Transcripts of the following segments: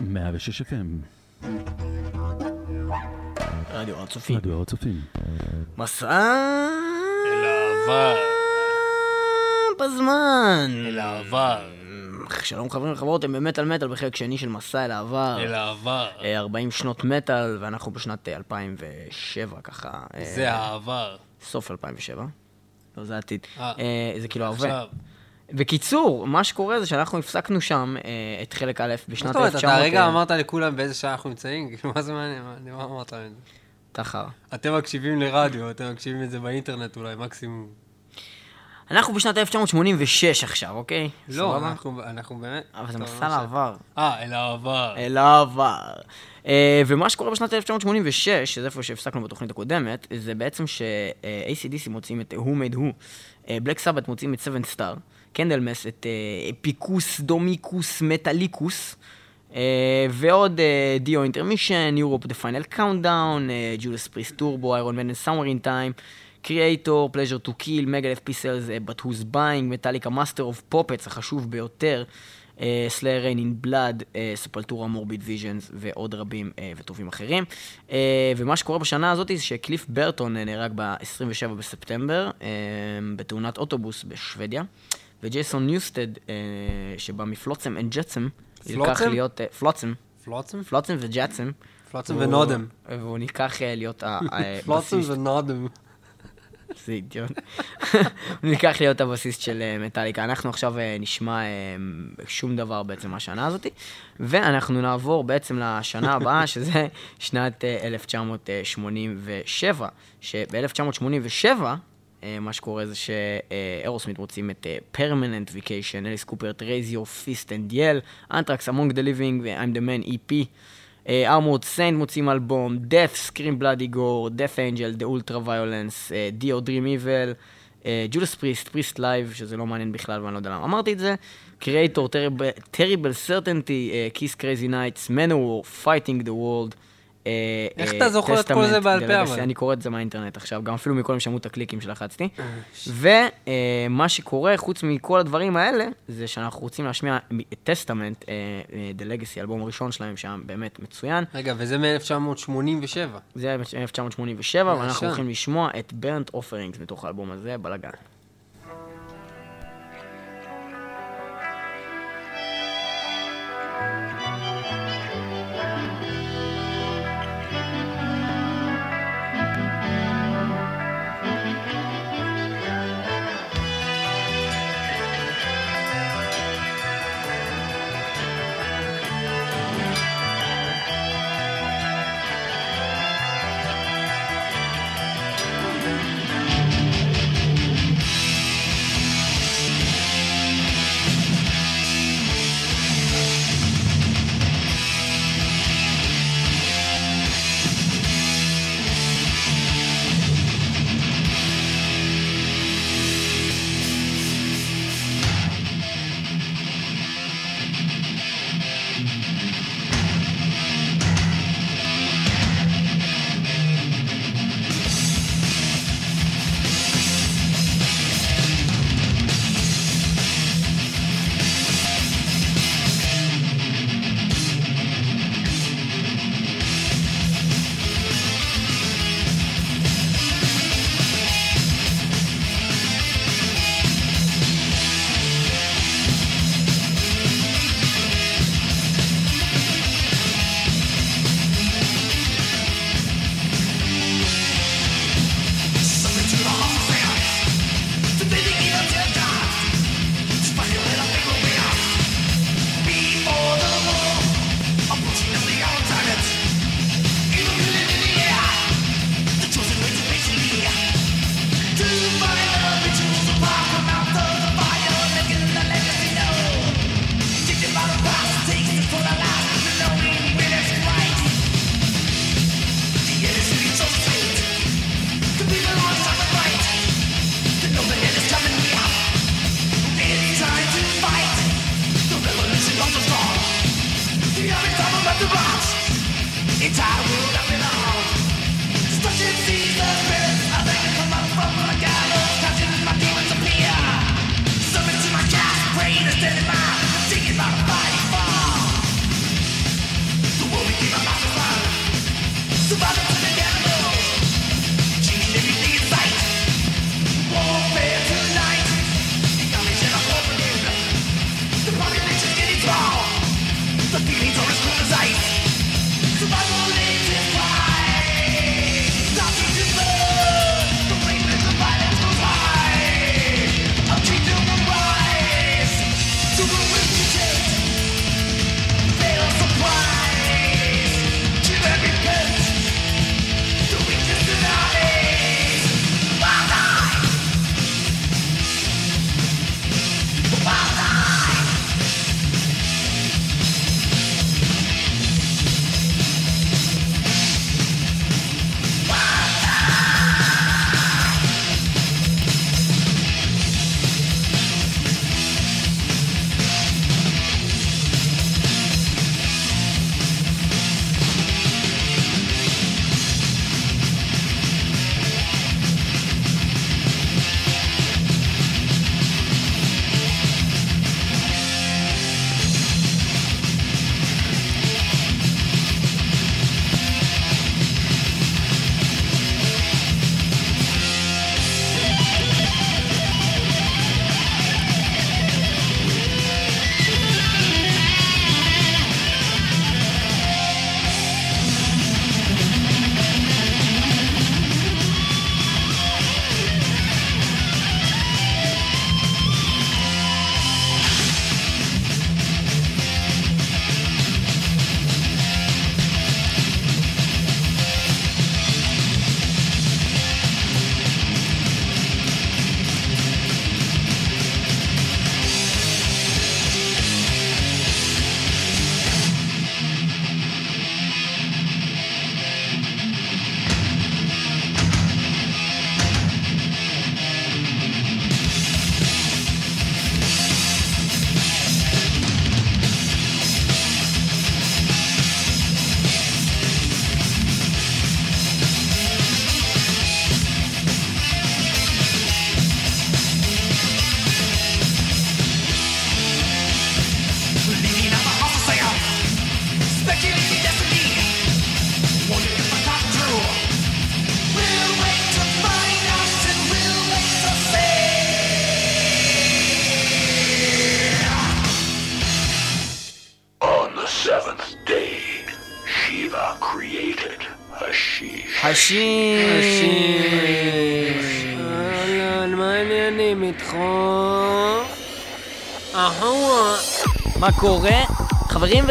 106 FM, רדיו הר צופים. רדיו הר צופים. מסע אל העבר, בזמן. אל העבר, שלום חברים וחברות, הם במטאל מטאל בחלק שני של מסע אל העבר. אל העבר. אה, 40 שנות מטאל, ואנחנו בשנת אה, 2007 ככה. אה, זה העבר. סוף 2007. לא, זה העתיד. אה, אה, זה כאילו הרבה. בקיצור, מה שקורה זה שאנחנו הפסקנו שם אה, את חלק א' מה בשנת זאת אומרת, 1900. אתה הרגע אה, אמרת לכולם באיזה שעה אנחנו נמצאים? כאילו, מה זה מעניין? מה- אמרת להם? תחר. אתם מקשיבים לרדיו, אתם מקשיבים לזה באינטרנט אולי, מקסימום. אנחנו בשנת 1986 עכשיו, אוקיי? לא? אנחנו- אנחנו באמת... אבל זה מסע לא משנה. לעבר. אה, אל העבר. אל העבר. אה, ומה שקורה בשנת 1986, שזה איפה שהפסקנו בתוכנית הקודמת, זה בעצם ש-ACDC מוציאים את Who Made Who, Black Sabbath מוציאים את 7 Star, Candlemass את אה, Epicus Doomicus Metallicus, אה, ועוד Dio Intermission, Europe The Final Countdown, Judas Priest Turbo, Iron Maiden Somewhere in Time, Kreator, Pleasure to Kill, Megadeth Peace Sells, but who's buying, Metallica Master of Puppets, החשוב ביותר, Slayer Reign in Blood, Sepultura Morbid Visions ועוד רבים אה, וטובים אחרים. אה, ומה שקורה בשנה הזאת זה שקליף ברטון אה, נהרג ב-27 בספטמבר אה, בתאונת אוטובוס בשוודיה, וג'ייסון ניוסטד, אה, שבא מפלוצם אנד ג'טסם, נלקח פלוצם? להיות... אה, פלוצם, פלוצם? פלוצם וג'טסם. פלוצם הוא- ונודם. והוא נלקח אה, להיות פלוצם הבסיסט. ונודם. זה אידיוט. הוא נלקח להיות הבסיסט של אה, מטאליקה. אנחנו עכשיו אה, נשמע שום דבר בעצם מהשנה הזאת, ואנחנו נעבור בעצם לשנה הבאה, שזה שנת אה, 1987, שב-1987, מה שקורה זה ש Aerosmith מוצאים את Permanent Vacation, אליס קופר, Raise Your Fist and Yell, Anthrax, Among the Living ו-I'm the man EP. Armored Saint מוצאים אלבום, Death, Scream Bloody Gore, Death Angel, The Ultra Violence, Dio Dream Evil, Judas Priest, Priest Live, שזה לא מעניין בכלל ואני לא יודע למה אמרתי את זה, Certainty, אה, Kiss Crazy Nights, Manowar, Fighting the World. אה, איך אה, אתה זוכר את כל זה בעל פה. אבל? אני קורא את זה מהאינטרנט עכשיו, גם אפילו מקודם שמעו את הקליקים שלחצתי. אה, ומה שקורה, חוץ מכל הדברים האלה, זה שאנחנו רוצים להשמיע את Testament, The Legacy, האלבום הראשון שלהם, שהיה באמת מצוין. רגע, וזה מ-1987. זה היה ב-1987, ואנחנו. הולכים לשמוע את Burnt Offerings מתוך האלבום הזה, בלאגן.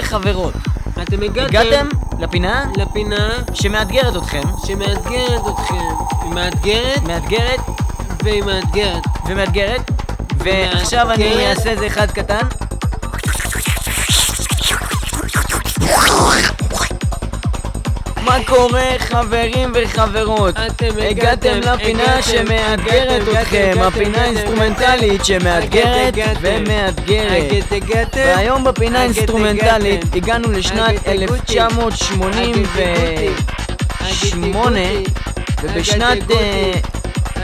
וחברות, אתם הגעתם הגעתם לפינה לפינה שמאתגרת אתכם, שמאתגרת אתכם. היא מאתגרת מאתגרת והיא מאתגרת. ומאתגרת, ועכשיו אני. אעשה איזה אחד קטן. מה קורה חברים וחברות? אתם הגעתם לפינה שמאתגרת אתכם, הפינה האינסטרומנטלית שמאתגרת ומאתגרת. והיום בפינה האינסטרומנטלית. הגענו לשנת הגעת, גוטי. 1988 ובשנת אה,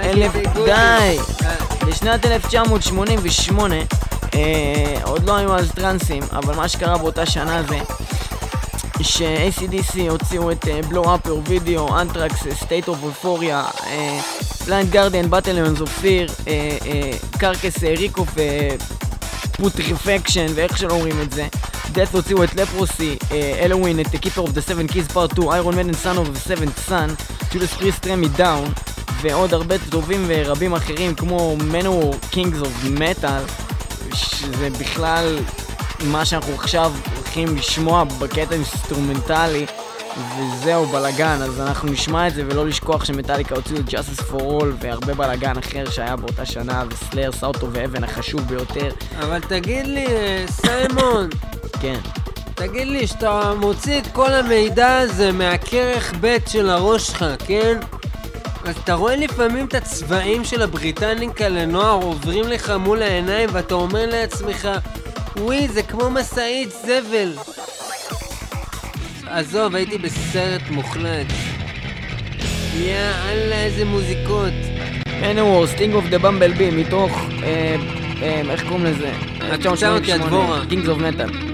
אלף... די! בשנת 1988 אה, עוד לא היו אז טרנסים, אבל מה שקרה באותה שנה זה ש-ACDC הוציאו את אה, Video, Anthrax, אה, State of Euphoria, אה, Blind Guardian, Battalions of Fear, Carcass, Reek of Putrefaction, ואיך שלא אומרים את זה. Death הוציאו את Leprosy, Helloween, את Keeper of the Seven Keys Part 2, Iron Maiden Son of the Seventh Son, Judas Priest Ram It Down, ועוד הרבה טובים ורבים אחרים כמו Manowar Kings of Metal, שזה בכלל מה שאנחנו עכשיו הולכים לשמוע בקטע אינסטרומנטלי וזהו בלאגן, אז אנחנו נשמע את זה ולא לשכוח שמטאליקה הוציאו את Justice for All והרבה בלאגן אחר שהיה באותה שנה וסלייר עשה אותו ואבן החשוב ביותר, אבל תגיד לי, סיימון, כן. תגיד לי, שאתה מוציא את כל המידע הזה מהכרך ב' של הראש שלך, כן? אז אתה רואה לפעמים את הצבעים של הבריטניקה לנוער עוברים לך מול העיניים ואתה אומר לעצמך, וואי, זה כמו משאית זבל. עזוב, הייתי בסרט מוחלט. יאללה, איזה מוזיקות. Manowar, Sting of the Bumblebee מתוך, אה, אה, איך קוראים לזה? קטע אותי, הדבורה. Kings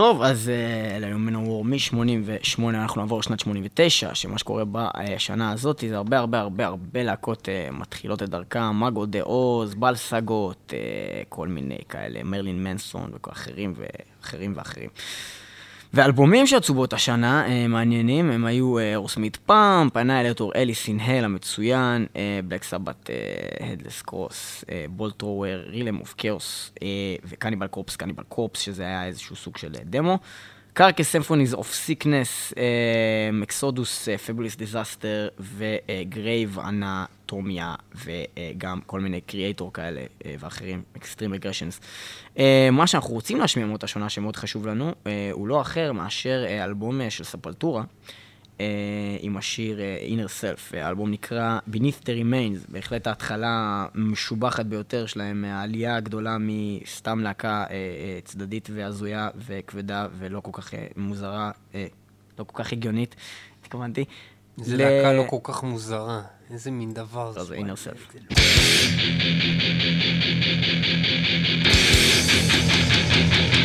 טוב, אז אה, אלה היו Manowar מ-88, אנחנו נעבור לשנת 89, שמה שקורה בשנה הזאת זה הרבה הרבה הרבה הרבה להקות אה, מתחילות את דרכם, Mägo de Oz, Bal-Sagoth, אה, כל מיני כאלה, מרילין מנסון ואחרים ואחרים ואחרים. ואלבומים שיצאו באותה שנה, אה, מעניינים, הם היו Aerosmith Pump, Annihilator Alice in Hell המצוין, Black Sabbath Headless Cross, Bolt Thrower, Realm of Chaos, ו Cannibal Corpse, Cannibal Corpse, שזה היה איזשהו סוג של אה, דמו. Carcass Symphonies of Sickness, Exodus, Fabulous Disaster ו Grave Anatomia וגם כל מיני Kreator כאלה אה, ואחרים, Extreme Aggression. מה שאנחנו רוצים להשמיע מאותה שנה שמאוד חשוב לנו, אה, הוא לא אחר מאשר אה, אלבום אה, של Sepultura. אה, עם השיר אה, Inner Self, האלבום נקרא Beneath the Remains, בהחלט ההתחלה המשובחת ביותר שלהם, העלייה הגדולה מסתם להקה אה, אה, צדדית והזויה וכבדה ולא כל כך אה, מוזרה, אה, לא כל כך הגיונית, התכוונתי. זה ל- להקה לא כל כך מוזרה. איזה מין דבר לא, זה Inner Self. Beneath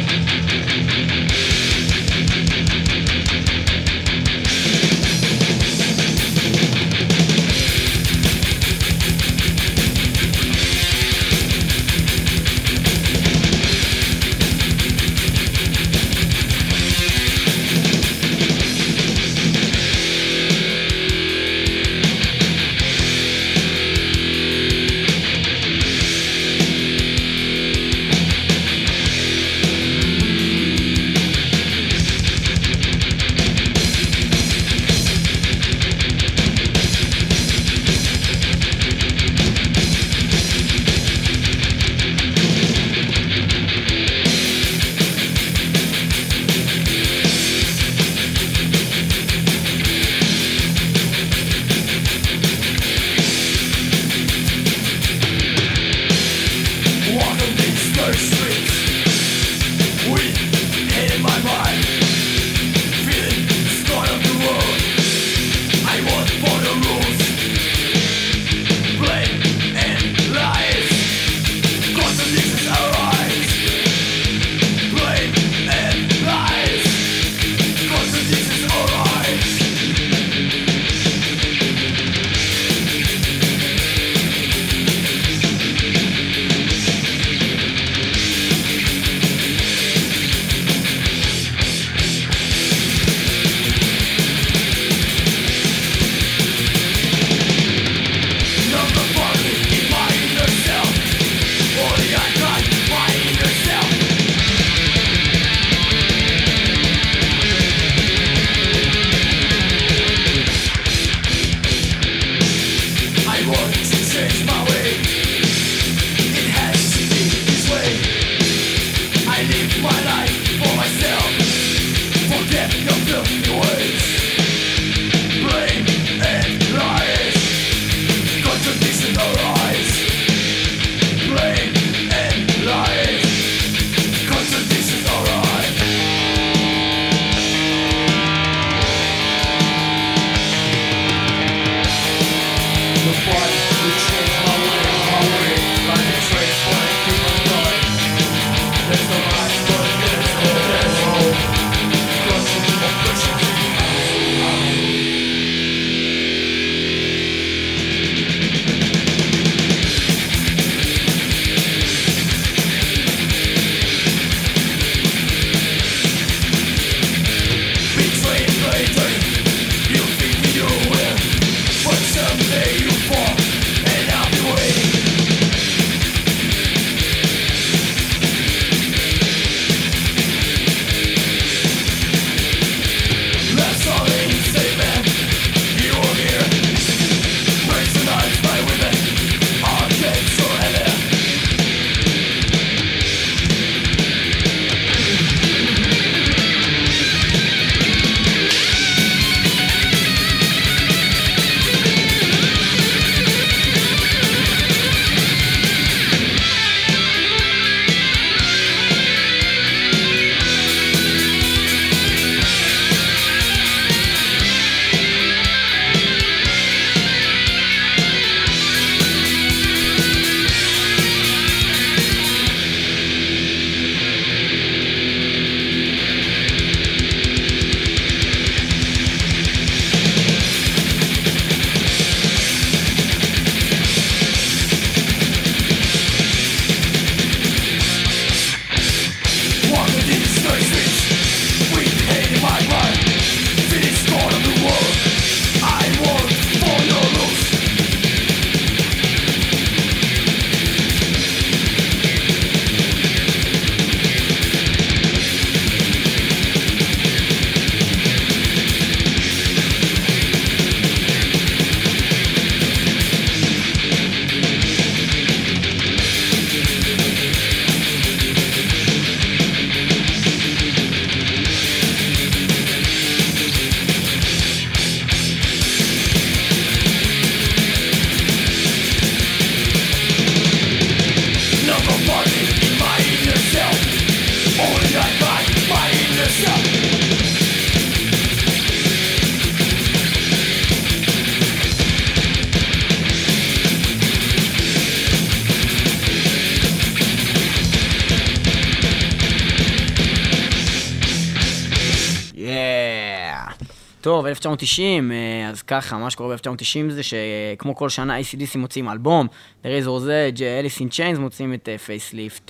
טוב, 1990, אה, אז ככה, מה שקורה ב-1990 זה שכמו כל שנה ACDC מוציאים אלבום, The Razor's Edge, אה, Alice in Chains מוציאים את אה, Facelift,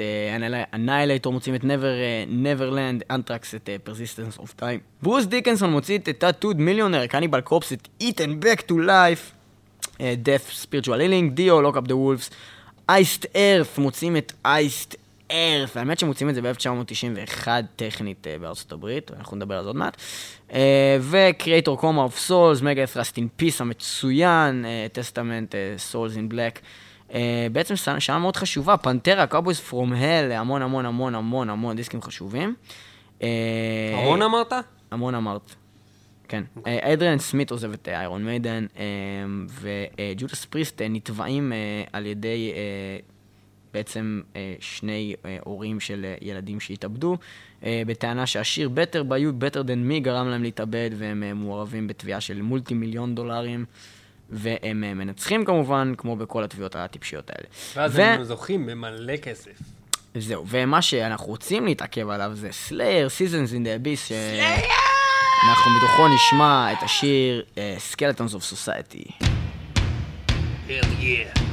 Annihilator מוציאים את Never, אה, Neverland, Anthrax את אה, Persistence of Time. ברוס דיקנסון מוציא את Tattooed Millionaire, Cannibal Corpse את Eaten Back to Life, אה, Death, Spiritual Healing, Dio, Lock Up the Wolves, Iced Earth, מוצאים את Iced Earth, האמת שמוצאים את זה ב-1991 טכנית אה, בארצות הברית, אנחנו נדבר על זה עוד מעט. אה, ו-Creator Coma of Souls, Megadeth Rust in Peace המצוין, אה, Testament, Souls in Black. בעצם שנה- מאוד חשובה, פנטרה, Cowboys From Hell, המון המון המון המון המון דיסקים חשובים. אהרון אמרת? המון אמרת. כן. אדריאן סמית עוזב את איירון מיידן, וג'ודס פריסט נתבעים על ידי בעצם אה, שני אה, הורים של אה, ילדים שהתאבדו, אה, בטענה שהשיר Better by You, Better than Me גרם להם להתאבד, והם אה, מעורבים בתביעה של מולטי מיליון דולרים, והם אה, מנצחים כמובן, כמו בכל התביעות הטיפשיות האלה. ואז ו- הם זוכים במלא כסף. זהו, ומה שאנחנו רוצים להתעכב עליו זה סלייר, Seasons in the Abyss, שאנחנו מתוכו נשמע את השיר אה, Skeletons of Society. Hell yeah.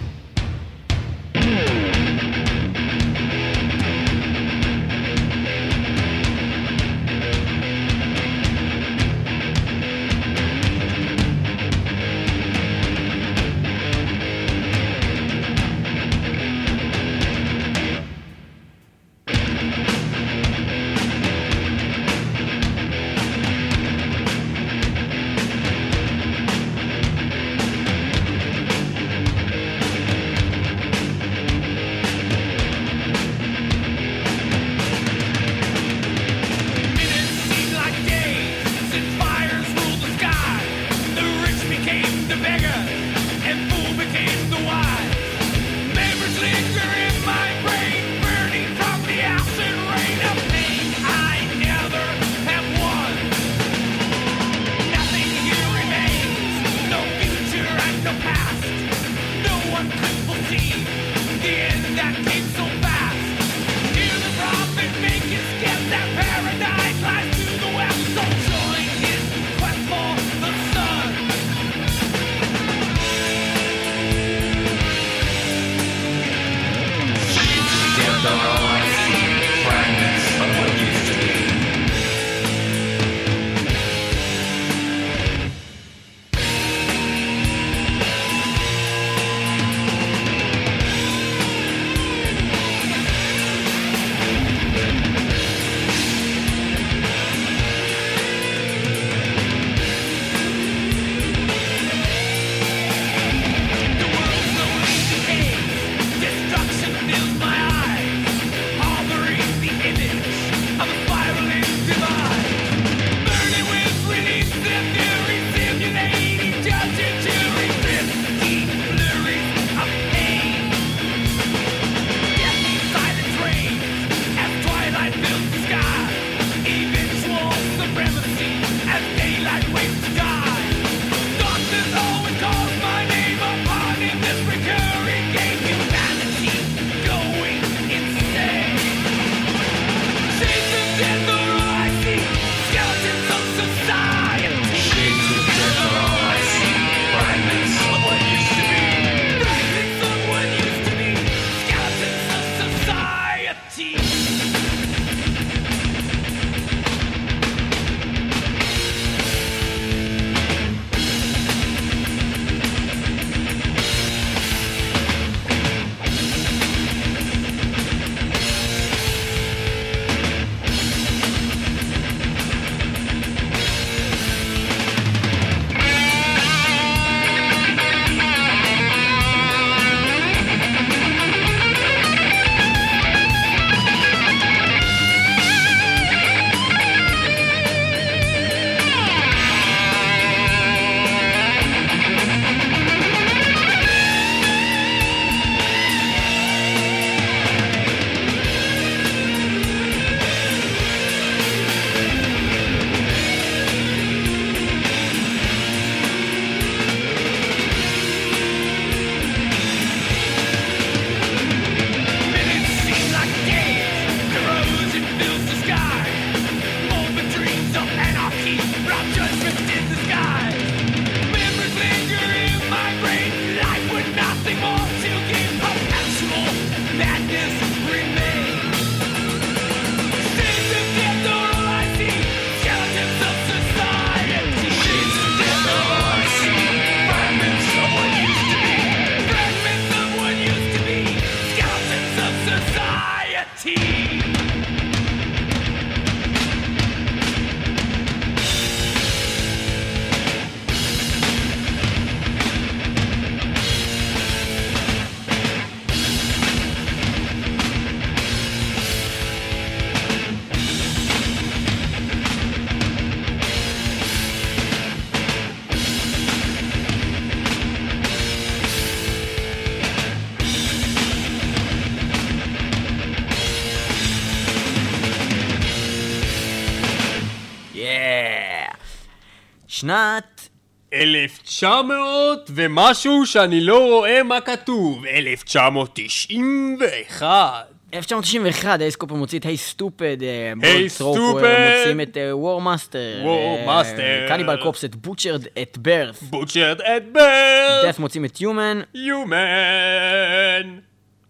בשנת... 1900 ומשהו שאני לא רואה מה כתוב. 1991. 1991, אייס קופר מוציא את היי סטופד, Hey Stupid! מוצאים את וורמאסטר, Warmaster. קניבל קופס את בוטשרד את ברת', בוטשרד את בר. דף מוצאים את יומן, יומן.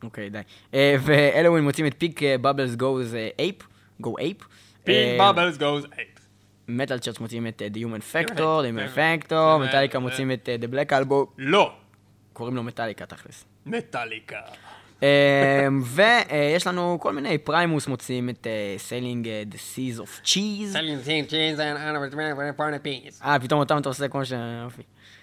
אוקיי די, אה, ואלווין מוצאים את פיק בבלס גוז אייפ, Go Ape, Pink Bubbles Go Ape. Metal Church מוצאים את The Human Factor, The Human Factor, Metallica מוצאים את אה, The Black Album, לא. קוראים לו מטאליקה תכלס. מטאליקה. ויש לנו כל מיני, Primus מוציאים את אה, Sailing אה, the Seas of Cheese. אה, פתאום אותם אתה עושה כמו ש... יופי.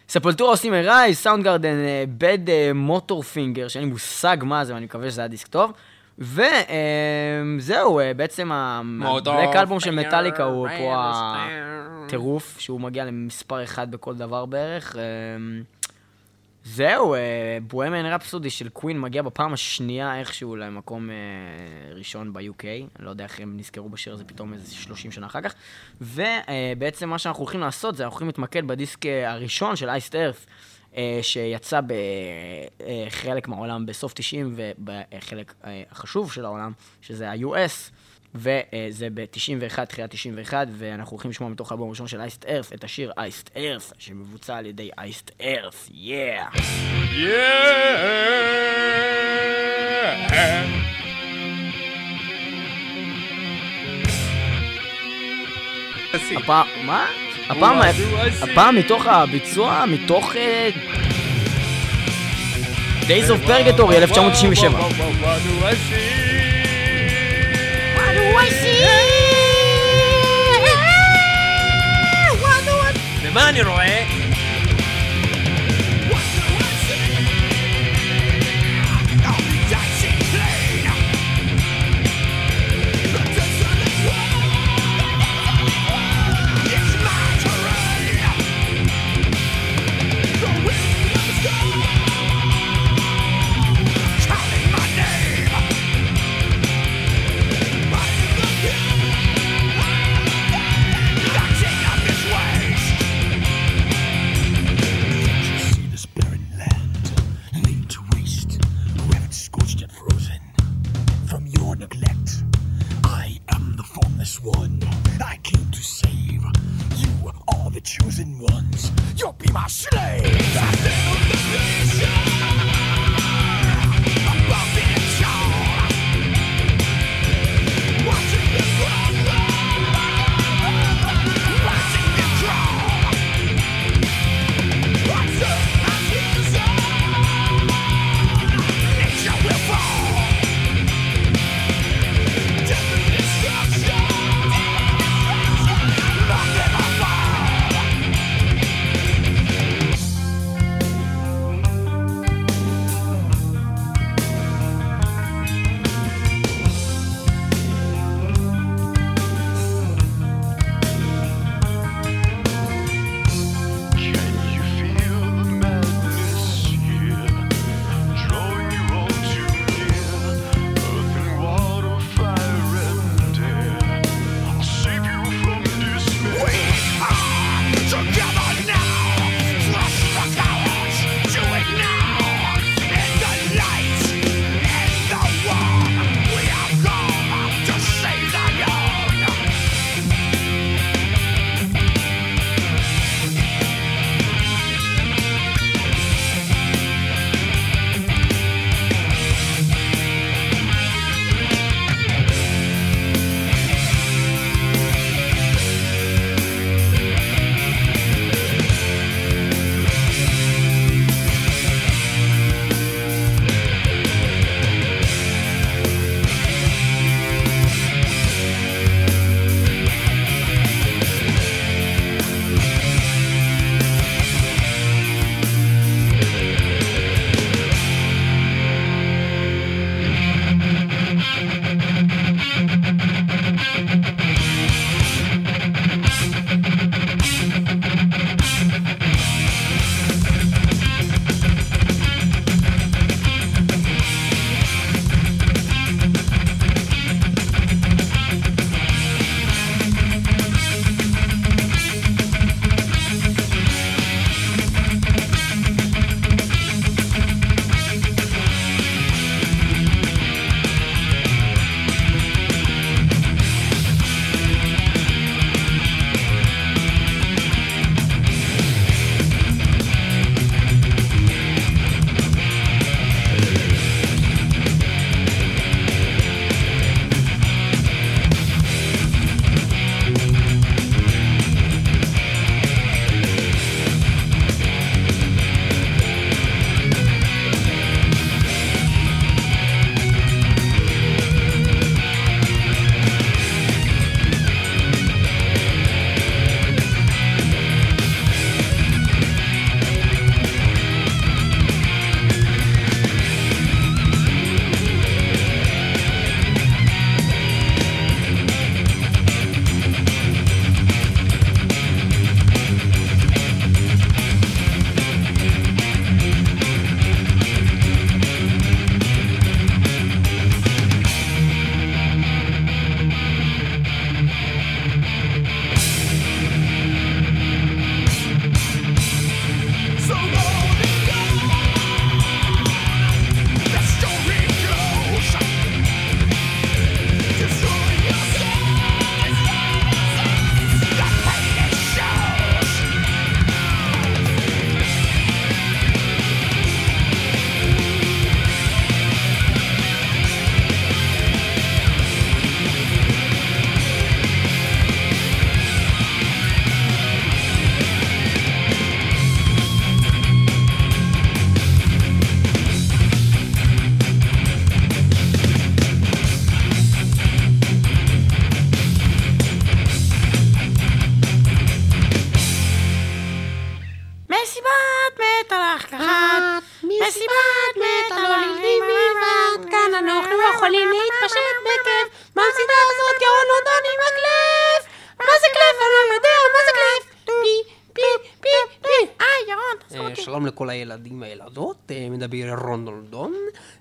Sepultura עושים Arise, Soundgarden, Badmotorfinger, שאין לי מושג מה זה, ואני מקווה שזה היה דיסק טוב. וזהו, בעצם הבלק אלבום של מטאליקה הוא פה הטירוף, שהוא מגיע למספר אחד בכל דבר בערך. זהו, בוהמיין רפסודי של קווין מגיע בפעם השנייה איכשהו למקום אה, ראשון ב-UK. אני לא יודע איך הם נזכרו בשיר הזה פתאום איזה 30 שנה אחר כך. ובעצם מה שאנחנו הולכים לעשות זה אנחנו הולכים להתמקד בדיסק אה, הראשון של אייסט ארף, שיצא בחלק מהעולם בסוף 90 ובחלק אה, החשוב של העולם, שזה ה-US. וזה ב-91, תחילת 91, ואנחנו הולכים לשמוע מתוך האלבום הראשון של אייסט ארף את השיר אייסט ארף, שמבוצע על ידי אייסט ארף, יאה! הפעם, מה? הפעם, הפעם מתוך הביצוע, מתוך אה, Days of Purgatory 1997. ומה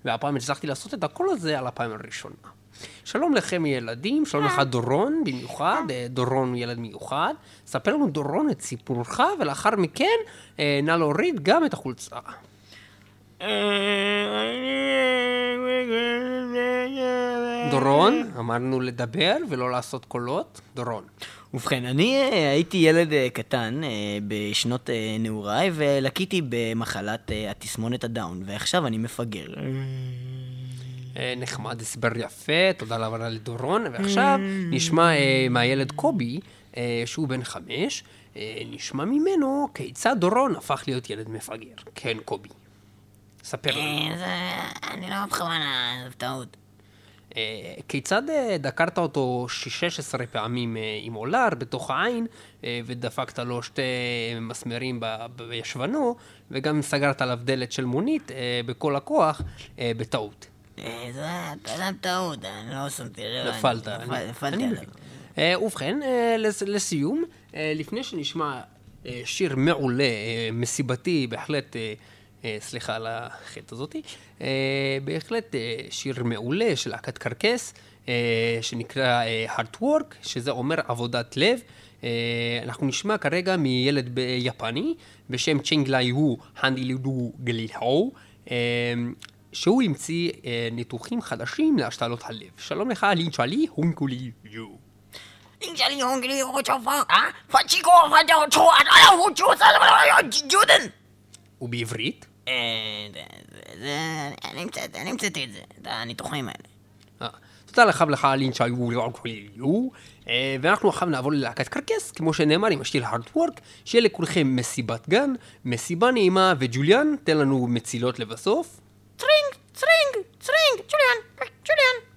והפעם הצלחתי לעשות את הקול הזה על הפעם הראשונה. שלום לכם ילדים, שלום לך דורון במיוחד, אה, דורון הוא ילד מיוחד. ספר לנו דורון את סיפורך, ולאחר מכן אה, נא להוריד גם את החולצה. דורון, אמרנו לדבר ולא לעשות קולות. דורון. ובכן, אני אה, הייתי ילד אה, קטן אה, בשנות נעוריי ולקיתי במחלת התסמונת הדאון, ועכשיו אני מפגר. נחמד, הסבר יפה, תודה רבה לדורון. ועכשיו נשמע מהילד קובי, שהוא בן חמש, נשמע ממנו כיצד דורון הפך להיות ילד מפגר. כן, קובי. ספר לנו. אני לא בכוונה, זה טעות. אה, כיצד אה, דקרת אותו 16 פעמים אה, עם אולר בתוך העין, ודפקת לו שתי מסמרים בישבנו, וגם סגרת עליו דלת של מונית בכל הכוח, בטעות. זה... אתה יודע, טעות, אני לא שמתי לב. נפלת. נפלתי עליו. ובכן, לס- לסיום, לפני שנשמע שיר מעולה, מסיבתי, בהחלט, סליחה על החטא הזאתי, אה, בהחלט אה, שיר מעולה של להקת קרקס, אה, שנקרא אה, Hard Work, שזה אומר עבודת לב. אה, אנחנו נשמע כרגע מילד ב- יפני בשם צ'ינגלאי הוא הנדילודו גליהו. אה, שהוא המציא אה, ניתוחים חדשים להשתלות הלב. שלום לך, לינצ'לי, הונקולי יו. 林家里红给你我叫房啊，把几个还叫错啊，哎呀，我就在那个就等。 ובעברית? אה. אני המצאתי, את זה, את הניתוחים האלה. אה, תודה לך ולך, לינצ'לי, הונקולי יו. אה, ואנחנו עכשיו נעבור ללהקת קרקס, כמו שנאמר עם השיר הארד וורק, שיהיה לכולכם מסיבת גן, מסיבה נעימה, וג'וליאן, תן לנו מצילות לבסוף. צרינג, צרינג, צרינג, ג'וליאן, ג'וליאן.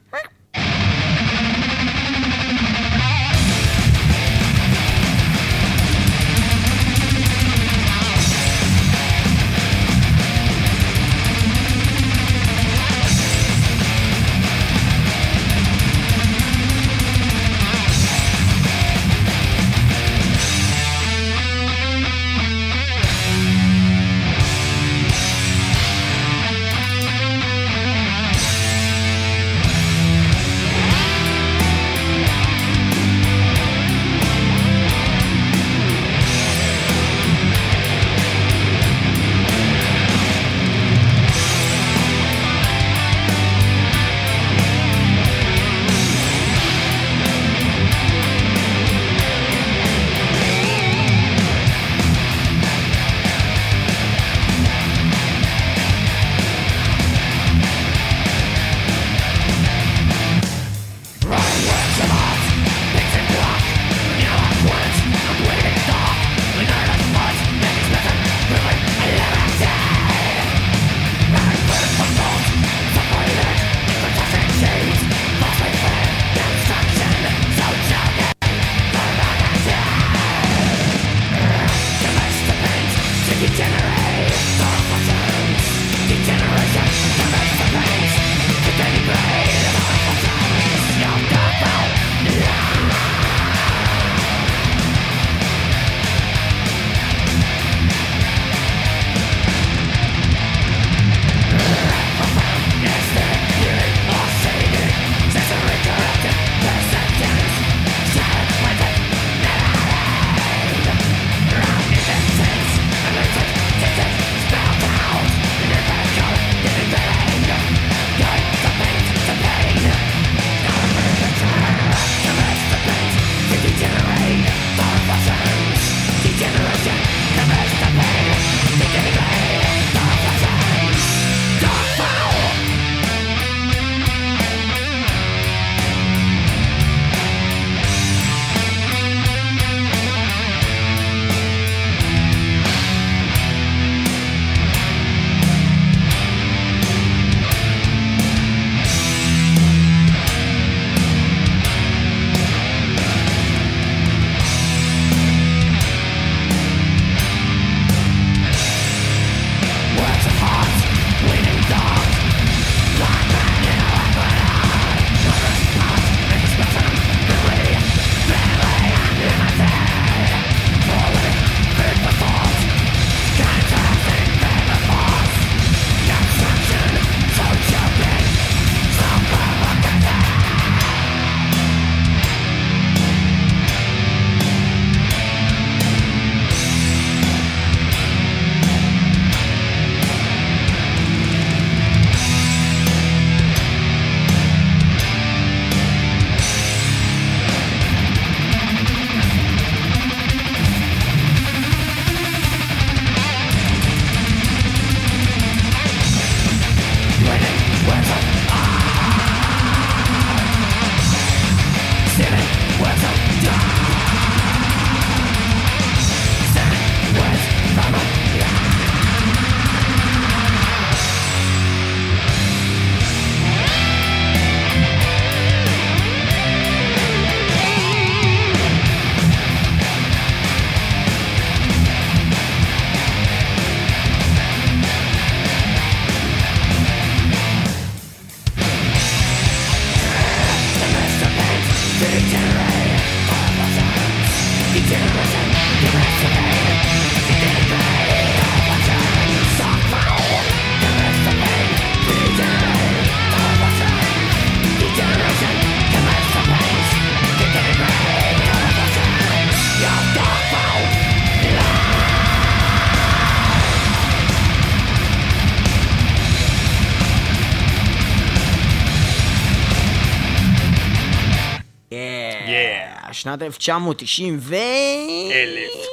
שנת 1990 ו...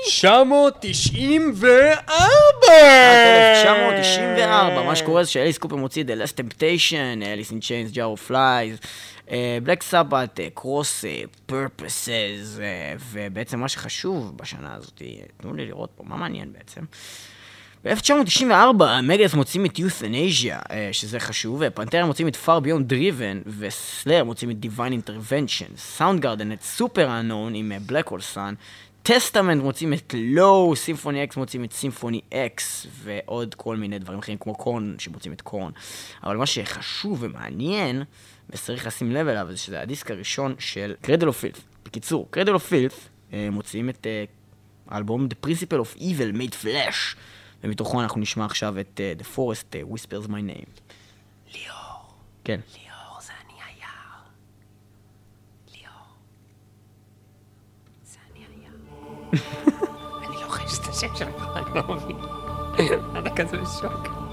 994! 1994, מה שקורה זה שאליס קופר מוציא The Last Temptation, Alice in Chains, Jar of Flies, Black Sabbath, Cross Purposes, ובעצם מה שחשוב בשנה הזאת, תנו לי לראות פה, מה מעניין בעצם? ב-1994 Megadeth מוצאים את Youthanasia, אה, שזה חשוב, ו Pantera מוצאים את Far Beyond Driven, ו Slayer מוצאים את Divine Intervention, Soundgarden את Superunknown עם אה, Black Hole Sun, Testament מוצאים את Low, Symphony X מוצאים את Symphony X, ועוד כל מיני דברים אחרים כמו Korn שמוצאים את Korn. אבל מה שחשוב ומעניין, וצריך לשים לב אליו, זה שזה הדיסק הראשון של Cradle of Filth. בקיצור, Cradle of Filth מוציאים את אה, האלבום The Principle of Evil Made Flesh, ומתוכו אנחנו נשמע עכשיו את אה, The Forest אה, Whispers My Name. ליאור, כן. ליאור זה אני היער. ליאור. זה אני היער. אני לוחש את השם שלך, אני לא מבין. אתה כזה בשוק.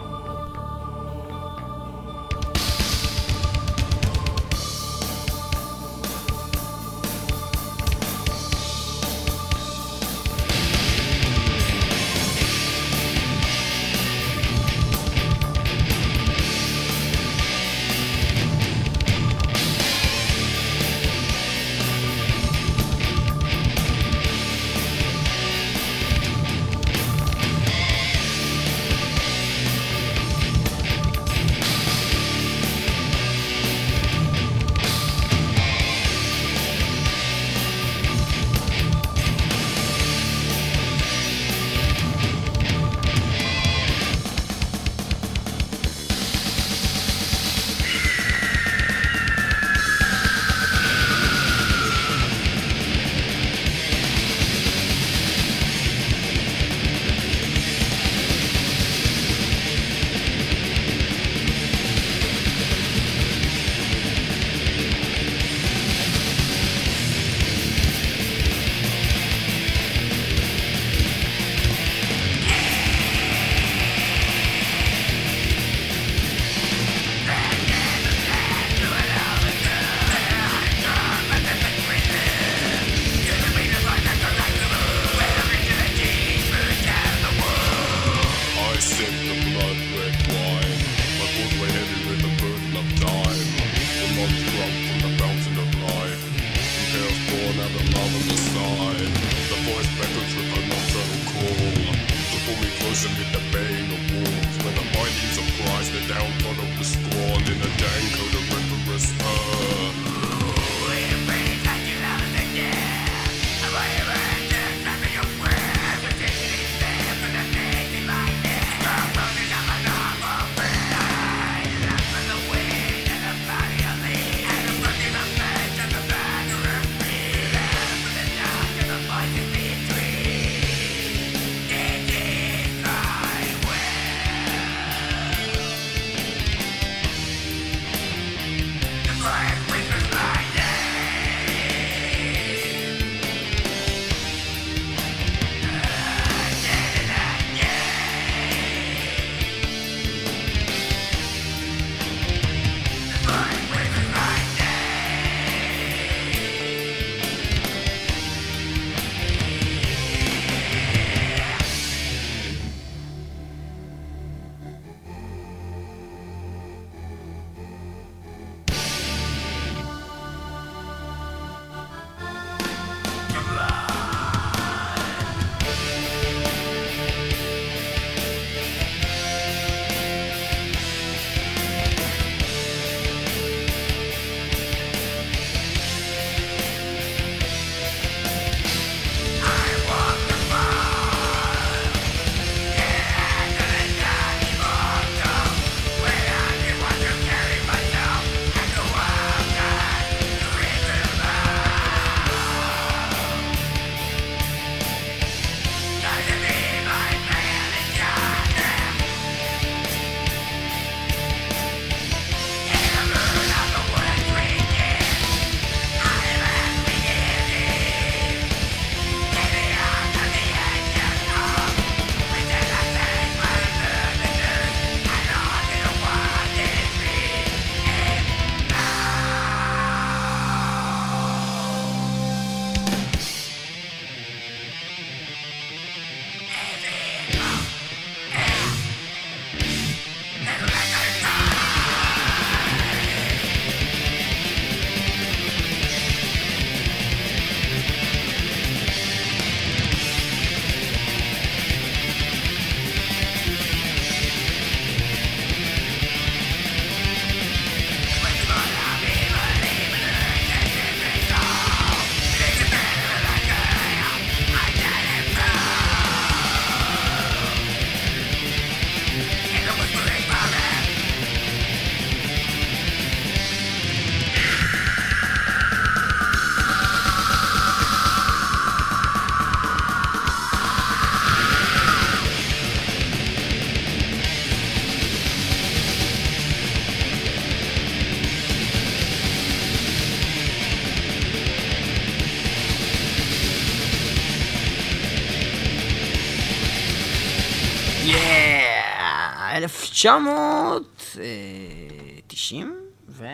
1990 ו...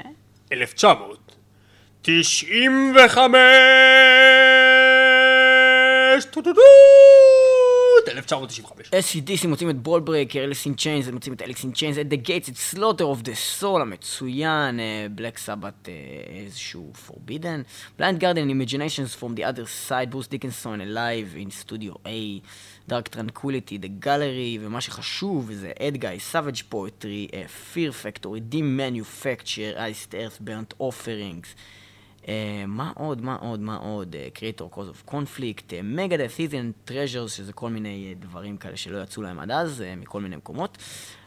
1995! 1995. ACDC מוצאים את Ballbreaker, Alice in Chains, הם מוצאים את Alice in Chains, At The Gates, את Slaughter of the Soul המצוין, Black Sabbath איזשהו Forbidden, Blind Guardian Imaginations from the other side, ברוס דיקנסון, Alive in Studio A, Dark Tranquility, The Gallery, ומה שחשוב זה אד גאי, Savage Poetry, uh, Fear Factory, Dim Manufacture, Iced Earth, Burnt Offerings. Uh, מה עוד, מה עוד, מה עוד? Uh, Creator Cause of Conflict, uh, Megadeth, Season Treasures, שזה כל מיני uh, דברים כאלה שלא יצאו להם עד אז, uh, מכל מיני מקומות.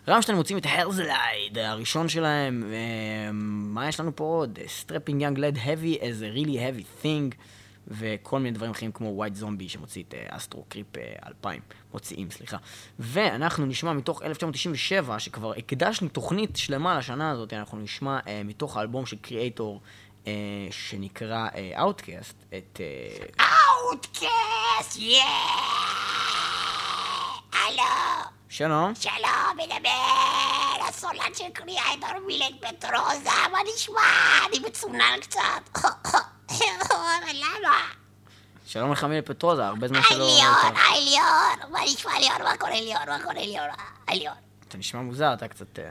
רמשטיין מוצאים את הרזלייד, הראשון שלהם, uh, מה יש לנו פה עוד? Uh, Young Lad Heavy as a really heavy thing, וכל מיני דברים אחרים כמו White Zombie שמוציא את Astro Creep 2000, מוציאים, סליחה. ואנחנו נשמע מתוך 1997, שכבר הקדשנו תוכנית שלמה לשנה הזאת, אנחנו נשמע uh, מתוך האלבום של Kreator. אה, שנקרא אה, Outcast, את... אה, Outcast, yeah! הלו, שלום. שלום, מדבר, הסולן של Kreator מילה פטרוזה, מה נשמע? אני מצונן קצת. למה? שלום לך מילי פטרוזה, הרבה זמן שלא... עליון. עליון, מה נשמע ליאון? מה קורה ליאון? מה קורה ליאון? עליון. אתה נשמע מוזר, אתה קצת... אה,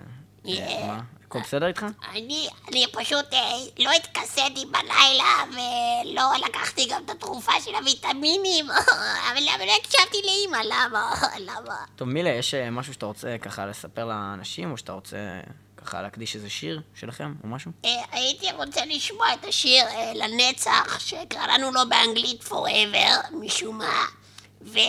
אה. מה? הכל בסדר איתך? אני, אני פשוט אה, לא התכסיתי בלילה ולא לקחתי גם את התרופה של הוויטמינים, אבל למה לא הקשבתי לאימא? למה? למה? טוב, מילה, יש אה, משהו שאתה רוצה ככה לספר לאנשים, או שאתה רוצה ככה להקדיש איזה שיר שלכם, או משהו? אה, הייתי רוצה לשמוע את השיר לנצח, שקראנו לו באנגלית Forever, משום מה, ו...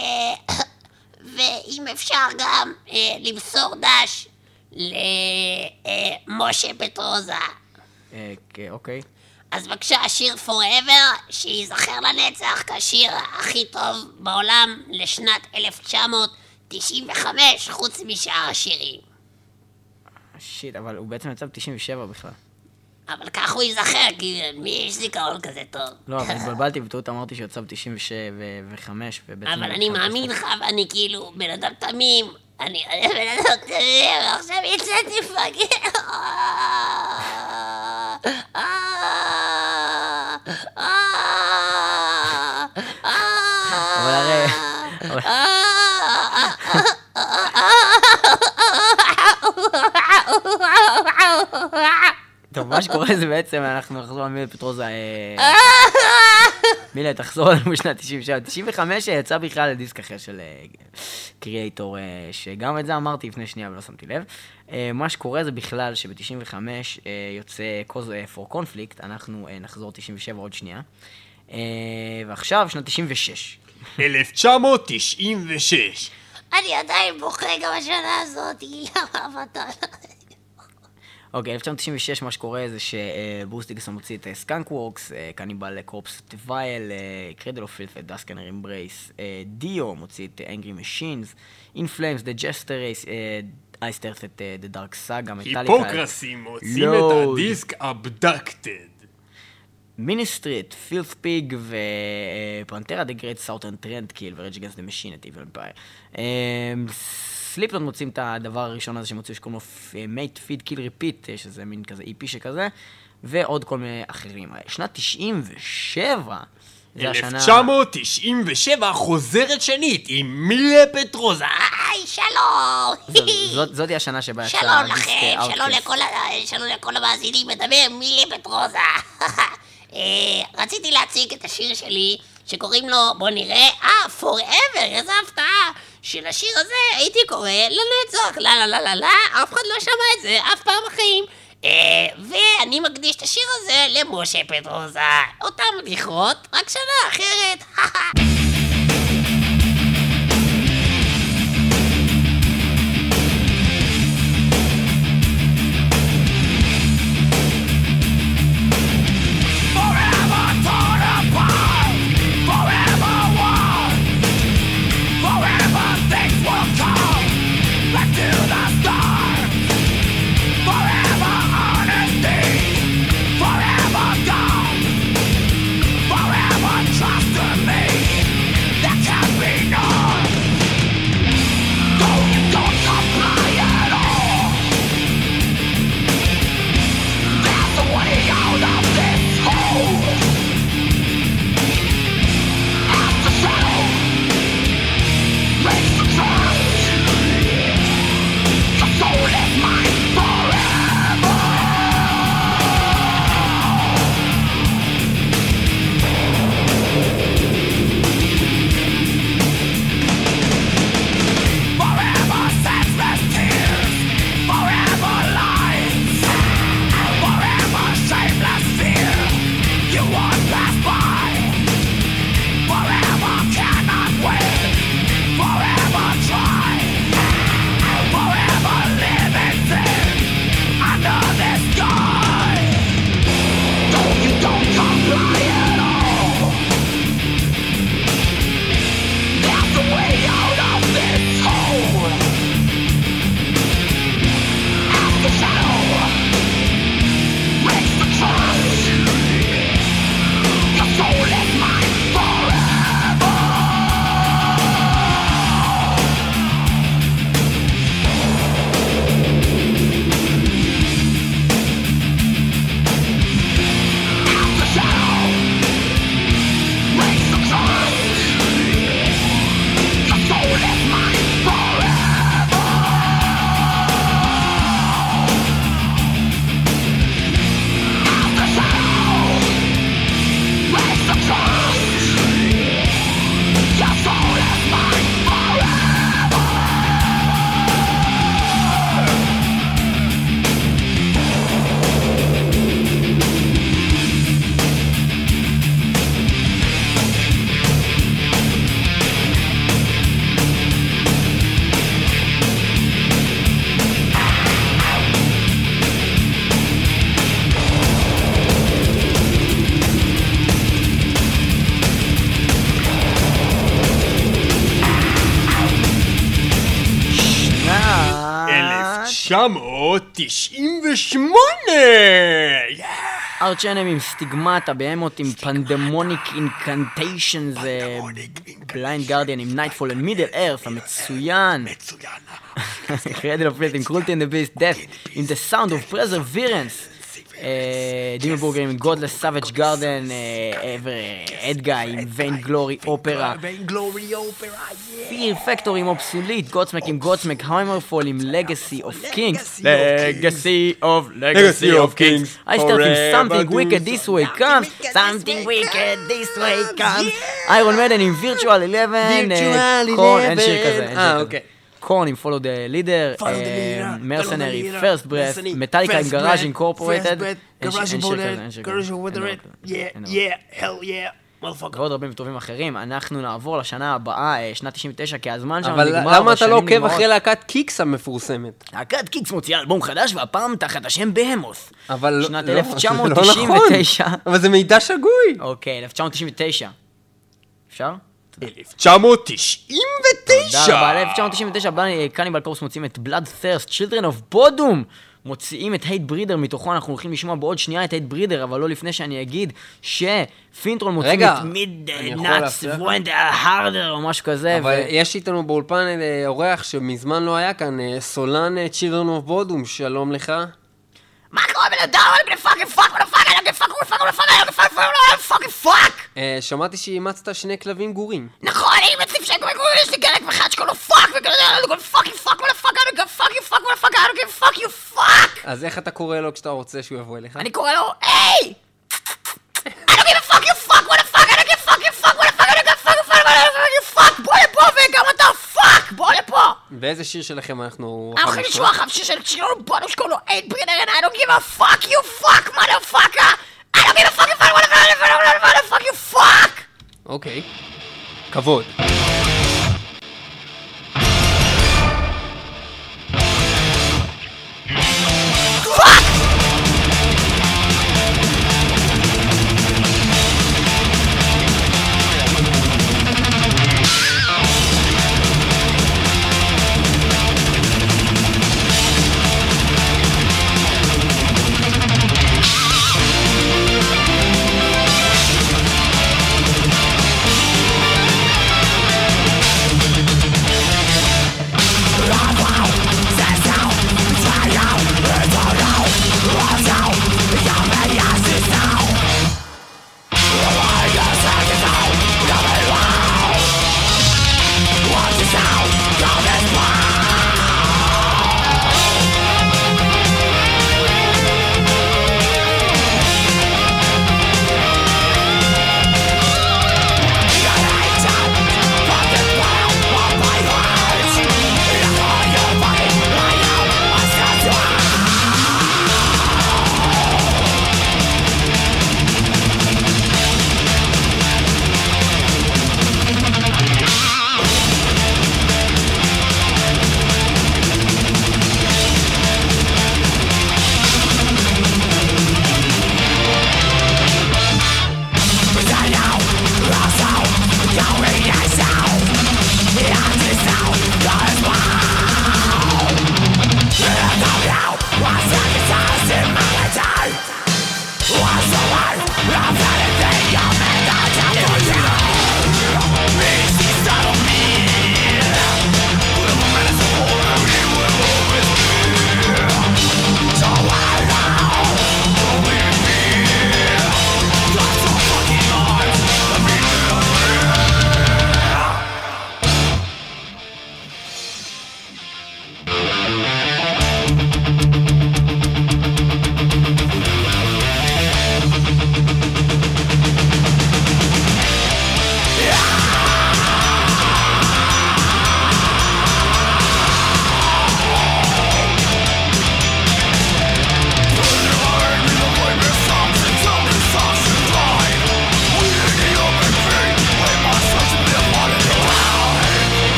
ואם אפשר גם אה, למסור דש למשה פטרוזה. אה, כ- אוקיי. אז בבקשה, השיר Forever, שייזכר לנצח כשיר הכי טוב בעולם לשנת 1995, חוץ משאר השירים. שיט, אבל הוא בעצם יצא ב-97 בכלל. אבל כך הוא ייזכר, כי מי יש זיכרון כזה טוב? לא, אבל התבלבלתי בטעות אמרתי שהוא יצא ב-95 ובעצם... אבל אני מאמין לך, ואני כאילו בן אדם תמים. אני בן אדם תמים, עכשיו יצאתי מפגר. אבל הרי... אבל- טוב, מה שקורה זה בעצם, אנחנו נחזור על מילה פטרוזה. אה, מילה, תחזור לנו בשנת 97. 95 יצא בכלל לדיסק אחר של קריאייטור, שגם את זה אמרתי לפני שנייה ולא שמתי לב. אה, מה שקורה זה בכלל שב-95 יוצא cause for conflict, אנחנו אה, נחזור 97 עוד שנייה. אה, ועכשיו, שנת 96. 1996. אני עדיין בוכה גם השנה הזאת, למה אתה... אוקיי, 1996 מה שקורה זה שברוס מוציא את Skunkworks, Cannibal Corpse Vile, Cradle of Filth, Dusk and Her Embrace, Dio מוציא את Angry Machines, In Flames, The Jester Race, Iced Earth את The Dark Saga, Metallica, Hypocrisy מוצאים את. הדיסק Abducted. Ministry, Filth Pig ו Pantera The Great Southern Trendkill ו Rage Against the Machine את Evil Empire. Slipknot מוצאים את הדבר הראשון הזה שהם הוציאו שקוראים לו Mate Feed Kill Repeat, שזה מין כזה EP שכזה, ועוד כל מיני אחרים. שנת 97, זה השנה... 1997 חוזרת שנית עם מילה פטרוזה. היי, שלום! זאת- השנה שבה יצא שלום לכם, שלום. לכל המאזינים, מדבר מילי פטרוזה. אה, רציתי להציג את השיר שלי, שקוראים לו, בוא נראה, אה, Forever, איזה הפתעה. שלשיר הזה הייתי קורא לנצח, לה לה לה לה לה, אף אחד לא שמע את זה אף פעם בחיים. אה, ואני מקדיש את השיר הזה למשה פטרוזה. אותם בדיחות, רק שנה אחרת. 1998! Arch Enemy עם Stigmata, Behemoth עם Pandemonic Incantations, זה Blind Guardian עם Nightfall in Middle-Earth המצוין. מצוין. Cradle of עם Cruelty and the Beast, Death, עם The Sound of Perseverance. Dimmu Borgir עם Godless Savage Garden, Edguy עם Opera. Glory Opera, Fear Factory עם Obsolete, Godsmack עם Godsmack, HammerFall עם Legacy of Kings. Legacy of Legacy of Kings. Iced Earth עם Something Wicked This Way Comes. Something Wicked This Way Comes. Iron Maiden עם Virtual 11. אה, Korn, אין שיר כזה. אה. אוקיי. Korn עם Follow the Leader, Follow the leader, Mercenary, First Breath, Mercenary, Metallica עם First Garage Breath, Incorporated, Incorporated, yeah, yeah, hell yeah, motherfucker. ועוד רבים וטובים אחרים. אנחנו נעבור לשנה הבאה, אה, שנת 99, כי הזמן שלנו אבל נגמר, למה אתה לא עוקב. אחרי להקת קיקס המפורסמת? להקת קיקס מוציאה אלבום חדש, והפעם תחת השם בהמוס. אבל שנת לא, 1999. זה לא נכון. אבל זה מידע שגוי. אוקיי, 1999. אפשר? 1999! תודה רבה, 1999, קניבל קורס מוציאים את בלאד ת'רסט, Children of בודום! מוציאים את הייט ברידר, מתוכו אנחנו הולכים לשמוע בעוד שנייה את הייט ברידר, אבל לא לפני שאני אגיד שפינטרול מוציאים את מיד לך? וונד הרדר או משהו כזה. אבל ו- יש איתנו באולפן אה, אורח שמזמן לא היה כאן, אה, סולן אה, of בודום, שלום לך. מה קורה בן אדם? אני fuck, what the fuck, אני the fuck, אני gonna fuck, what the fucking fuck! אה, שמעתי שאימצת שני כלבים גורים. נכון, אני מציב שם קוראים יש לי גלק אחד שקוראים פאק, אני fucking fuck, what the fuck, אני you fuck, what the fuck, אני gonna fuck you fuck! אז איך אתה קורא לו כשאתה רוצה שהוא יבוא אליך? אני קורא לו, היי! Fuck, I don't give a fuck you fuck, what the fuck, I don't give a fuck you fuck, what the fuck, you fuck, בוא לפה וגם אתה fuck, בוא לפה! ואיזה שיר שלכם אנחנו... אנחנו הולכים לשמוע עכשיו שיר של Children of Bodom שקוראים לו Hatebreeder and I don't give a fuck you fuck, motherfucker! I don't give a fuck you fuck, fuck! אוקיי. כבוד.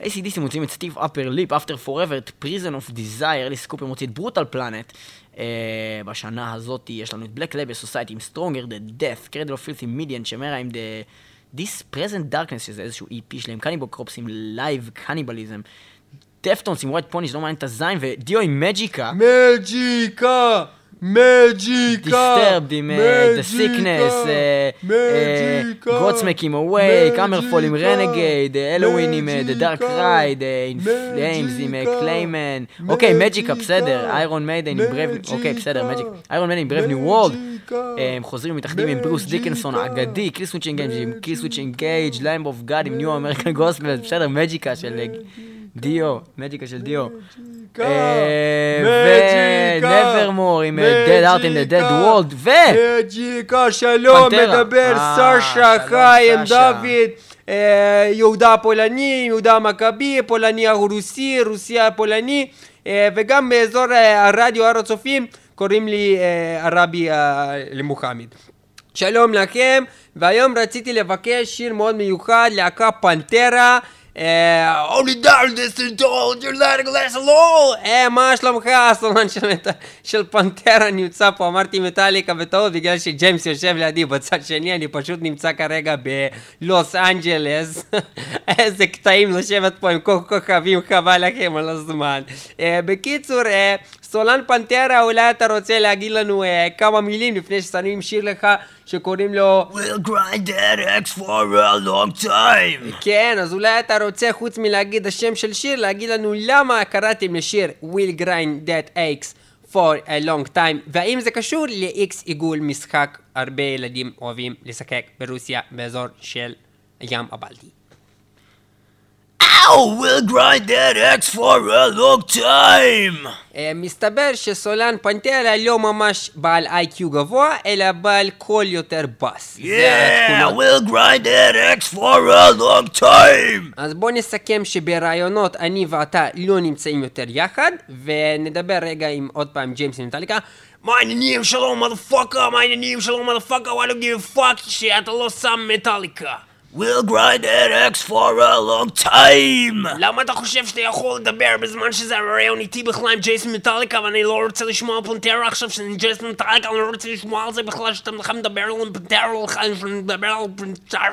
ACDC מוציאים את Stiff Upper Lip, After Forever, את Prison of Desire, אליס קופר מוציא את Brutal Planet. בשנה הזאת יש לנו את Black Label Society עם Stronger Than Death, Cradle of Filth Midian, Chimaira עם This Present Darkness, שזה איזשהו EP שלהם, Cannibal Corpse עם Live Cannibalism, Deftones עם White Pony שלא מעניין את הזין, ו Dio עם Magica. Magica! Magica! Disturbed עם אה, Sickness, אה, Godsmack עם Awake, HammerFall עם Renegade, Helloween עם אה, Dark Ride, In Flames עם Clayman, אוקיי, Magica, בסדר, Iron Maiden עם Brave, אוקיי, בסדר, Magic, Iron Maiden עם Brave New World, הם חוזרים ומתאחדים עם ברוס דיקנסון האגדי, Killswitch Engage עם Killswitch Engage, Lamb of God עם New American Gospel, בסדר, Magica של Dio, Magica של Dio. ו Nevermore עם Dead Heart in the Dead World, ו... מג'יקה, שלום. מדבר אה, סשה חיים. דוד, אה, יהודה הפולני, יהודה המכבי, פולני הרוסי, רוסי הפולני, אה, וגם באזור אה, הרדיו הר הצופים קוראים לי אה, הרבי אה, למוחמד. שלום לכם, והיום רציתי לבקש שיר מאוד מיוחד, להקה פנטרה. אה, letting less alone אה, מה שלומך הסולן. של פנטרה נמצא פה, אמרתי מטאליקה בטעות בגלל שג'יימס יושב לידי בצד שני, אני פשוט נמצא כרגע בלוס אנג'לס. איזה קטעים לשבת פה עם כל כוכבים, חבל לכם על הזמן. אה, בקיצור, אה, סולן פנטרה, אולי אתה רוצה להגיד לנו אה, כמה מילים לפני ששמים שיר לך שקוראים לו We'll grind that X for a long time. כן, אז אולי אתה רוצה חוץ מלהגיד השם של שיר, להגיד לנו למה קראתם לשיר Will Grind That X for a long time, והאם זה קשור ל-X עיגול משחק הרבה ילדים אוהבים לשחק ברוסיה באזור של הים הבלטי. Ow! We'll grind that X for a long time. מסתבר שסולן פנטרה לא ממש בעל איי-קיו גבוה, אלא בעל קול יותר בס. Yeah, we'll grind that X for a long time. אז בוא נסכם שברעיונות אני ואתה לא נמצאים יותר יחד, ונדבר רגע עם עוד פעם ג'יימס ממטאליקה. My name Shalom motherfucker, my name Shalom motherfucker, why don't give a fuck שאתה לא שם מטאליקה? We'll grind that X for a long time. למה אתה חושב שאתה יכול לדבר בזמן שזה הרעיון איתי בכלל עם ג'ייסון מטאליקה ואני לא רוצה לשמוע על פנטרה עכשיו שאני ג'ייסון מטאליקה אני לא רוצה לשמוע על זה בכלל שאתה בכלל מדבר על פנטרה שאני מדבר על פנטרה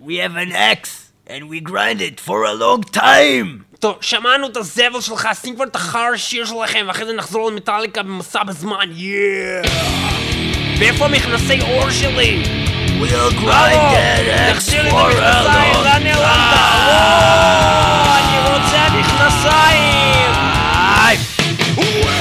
We have an X, and we grind it for a long time. טוב, שמענו את הזבל שלך, שים כבר את החר השיר שלכם ואחרי זה נחזור למטאליקה במסע בזמן, יאה! ואיפה מכנסי אור שלי? We'll grind that X תחזיר לי את for a המכנסיים, long לאן נעלמת? time. וואו,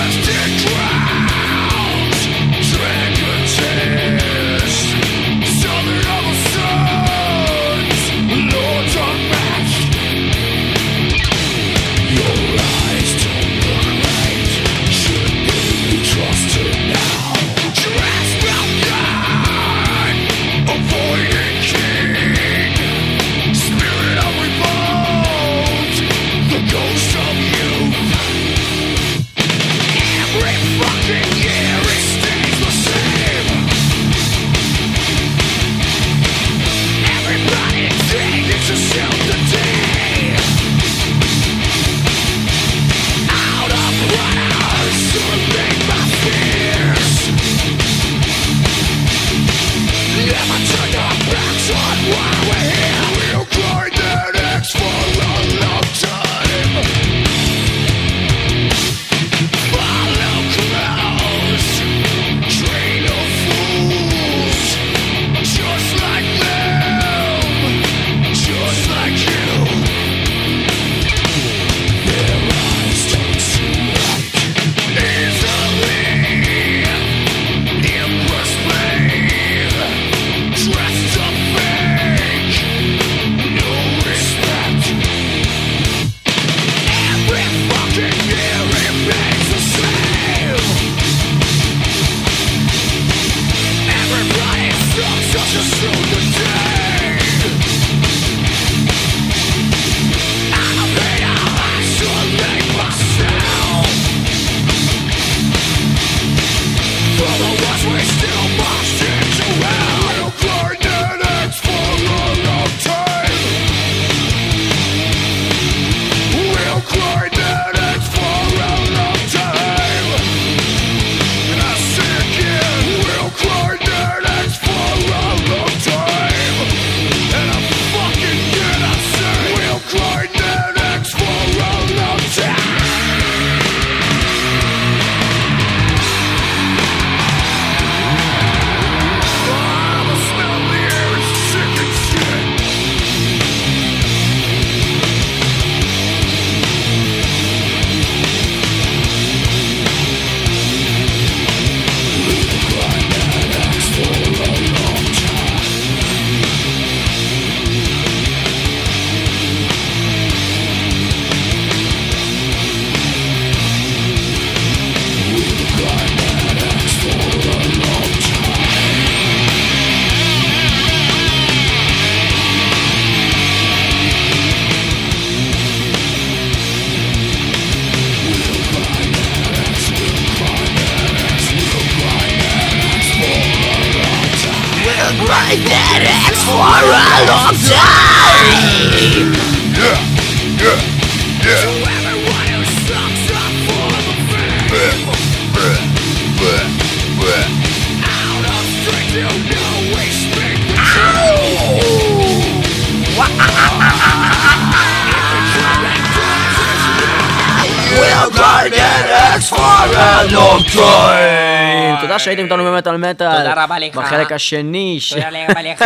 שהייתם איתנו באמת על מטאל. תודה רבה לך. בחלק השני. תודה רבה לך.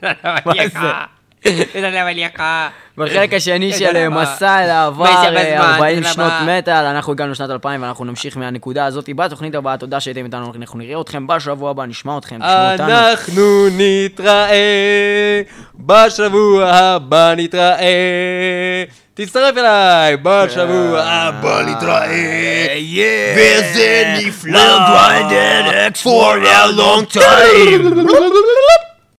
תודה רבה לך. תודה רבה לך. בחלק השני של. מסע אל העבר, אה, 40 תודה שנות. מטאל, אנחנו הגענו לשנת 2000 ואנחנו נמשיך מהנקודה הזאת בתוכנית הבאה, תודה שהייתם איתנו, אנחנו נראה אתכם בשבוע הבא, נשמע אתכם, תשמעו אותנו. אנחנו נתראה, בשבוע הבא נתראה. תצטרף אליי, בשבוע הבא נתראה. וזה נפלא. For a long time.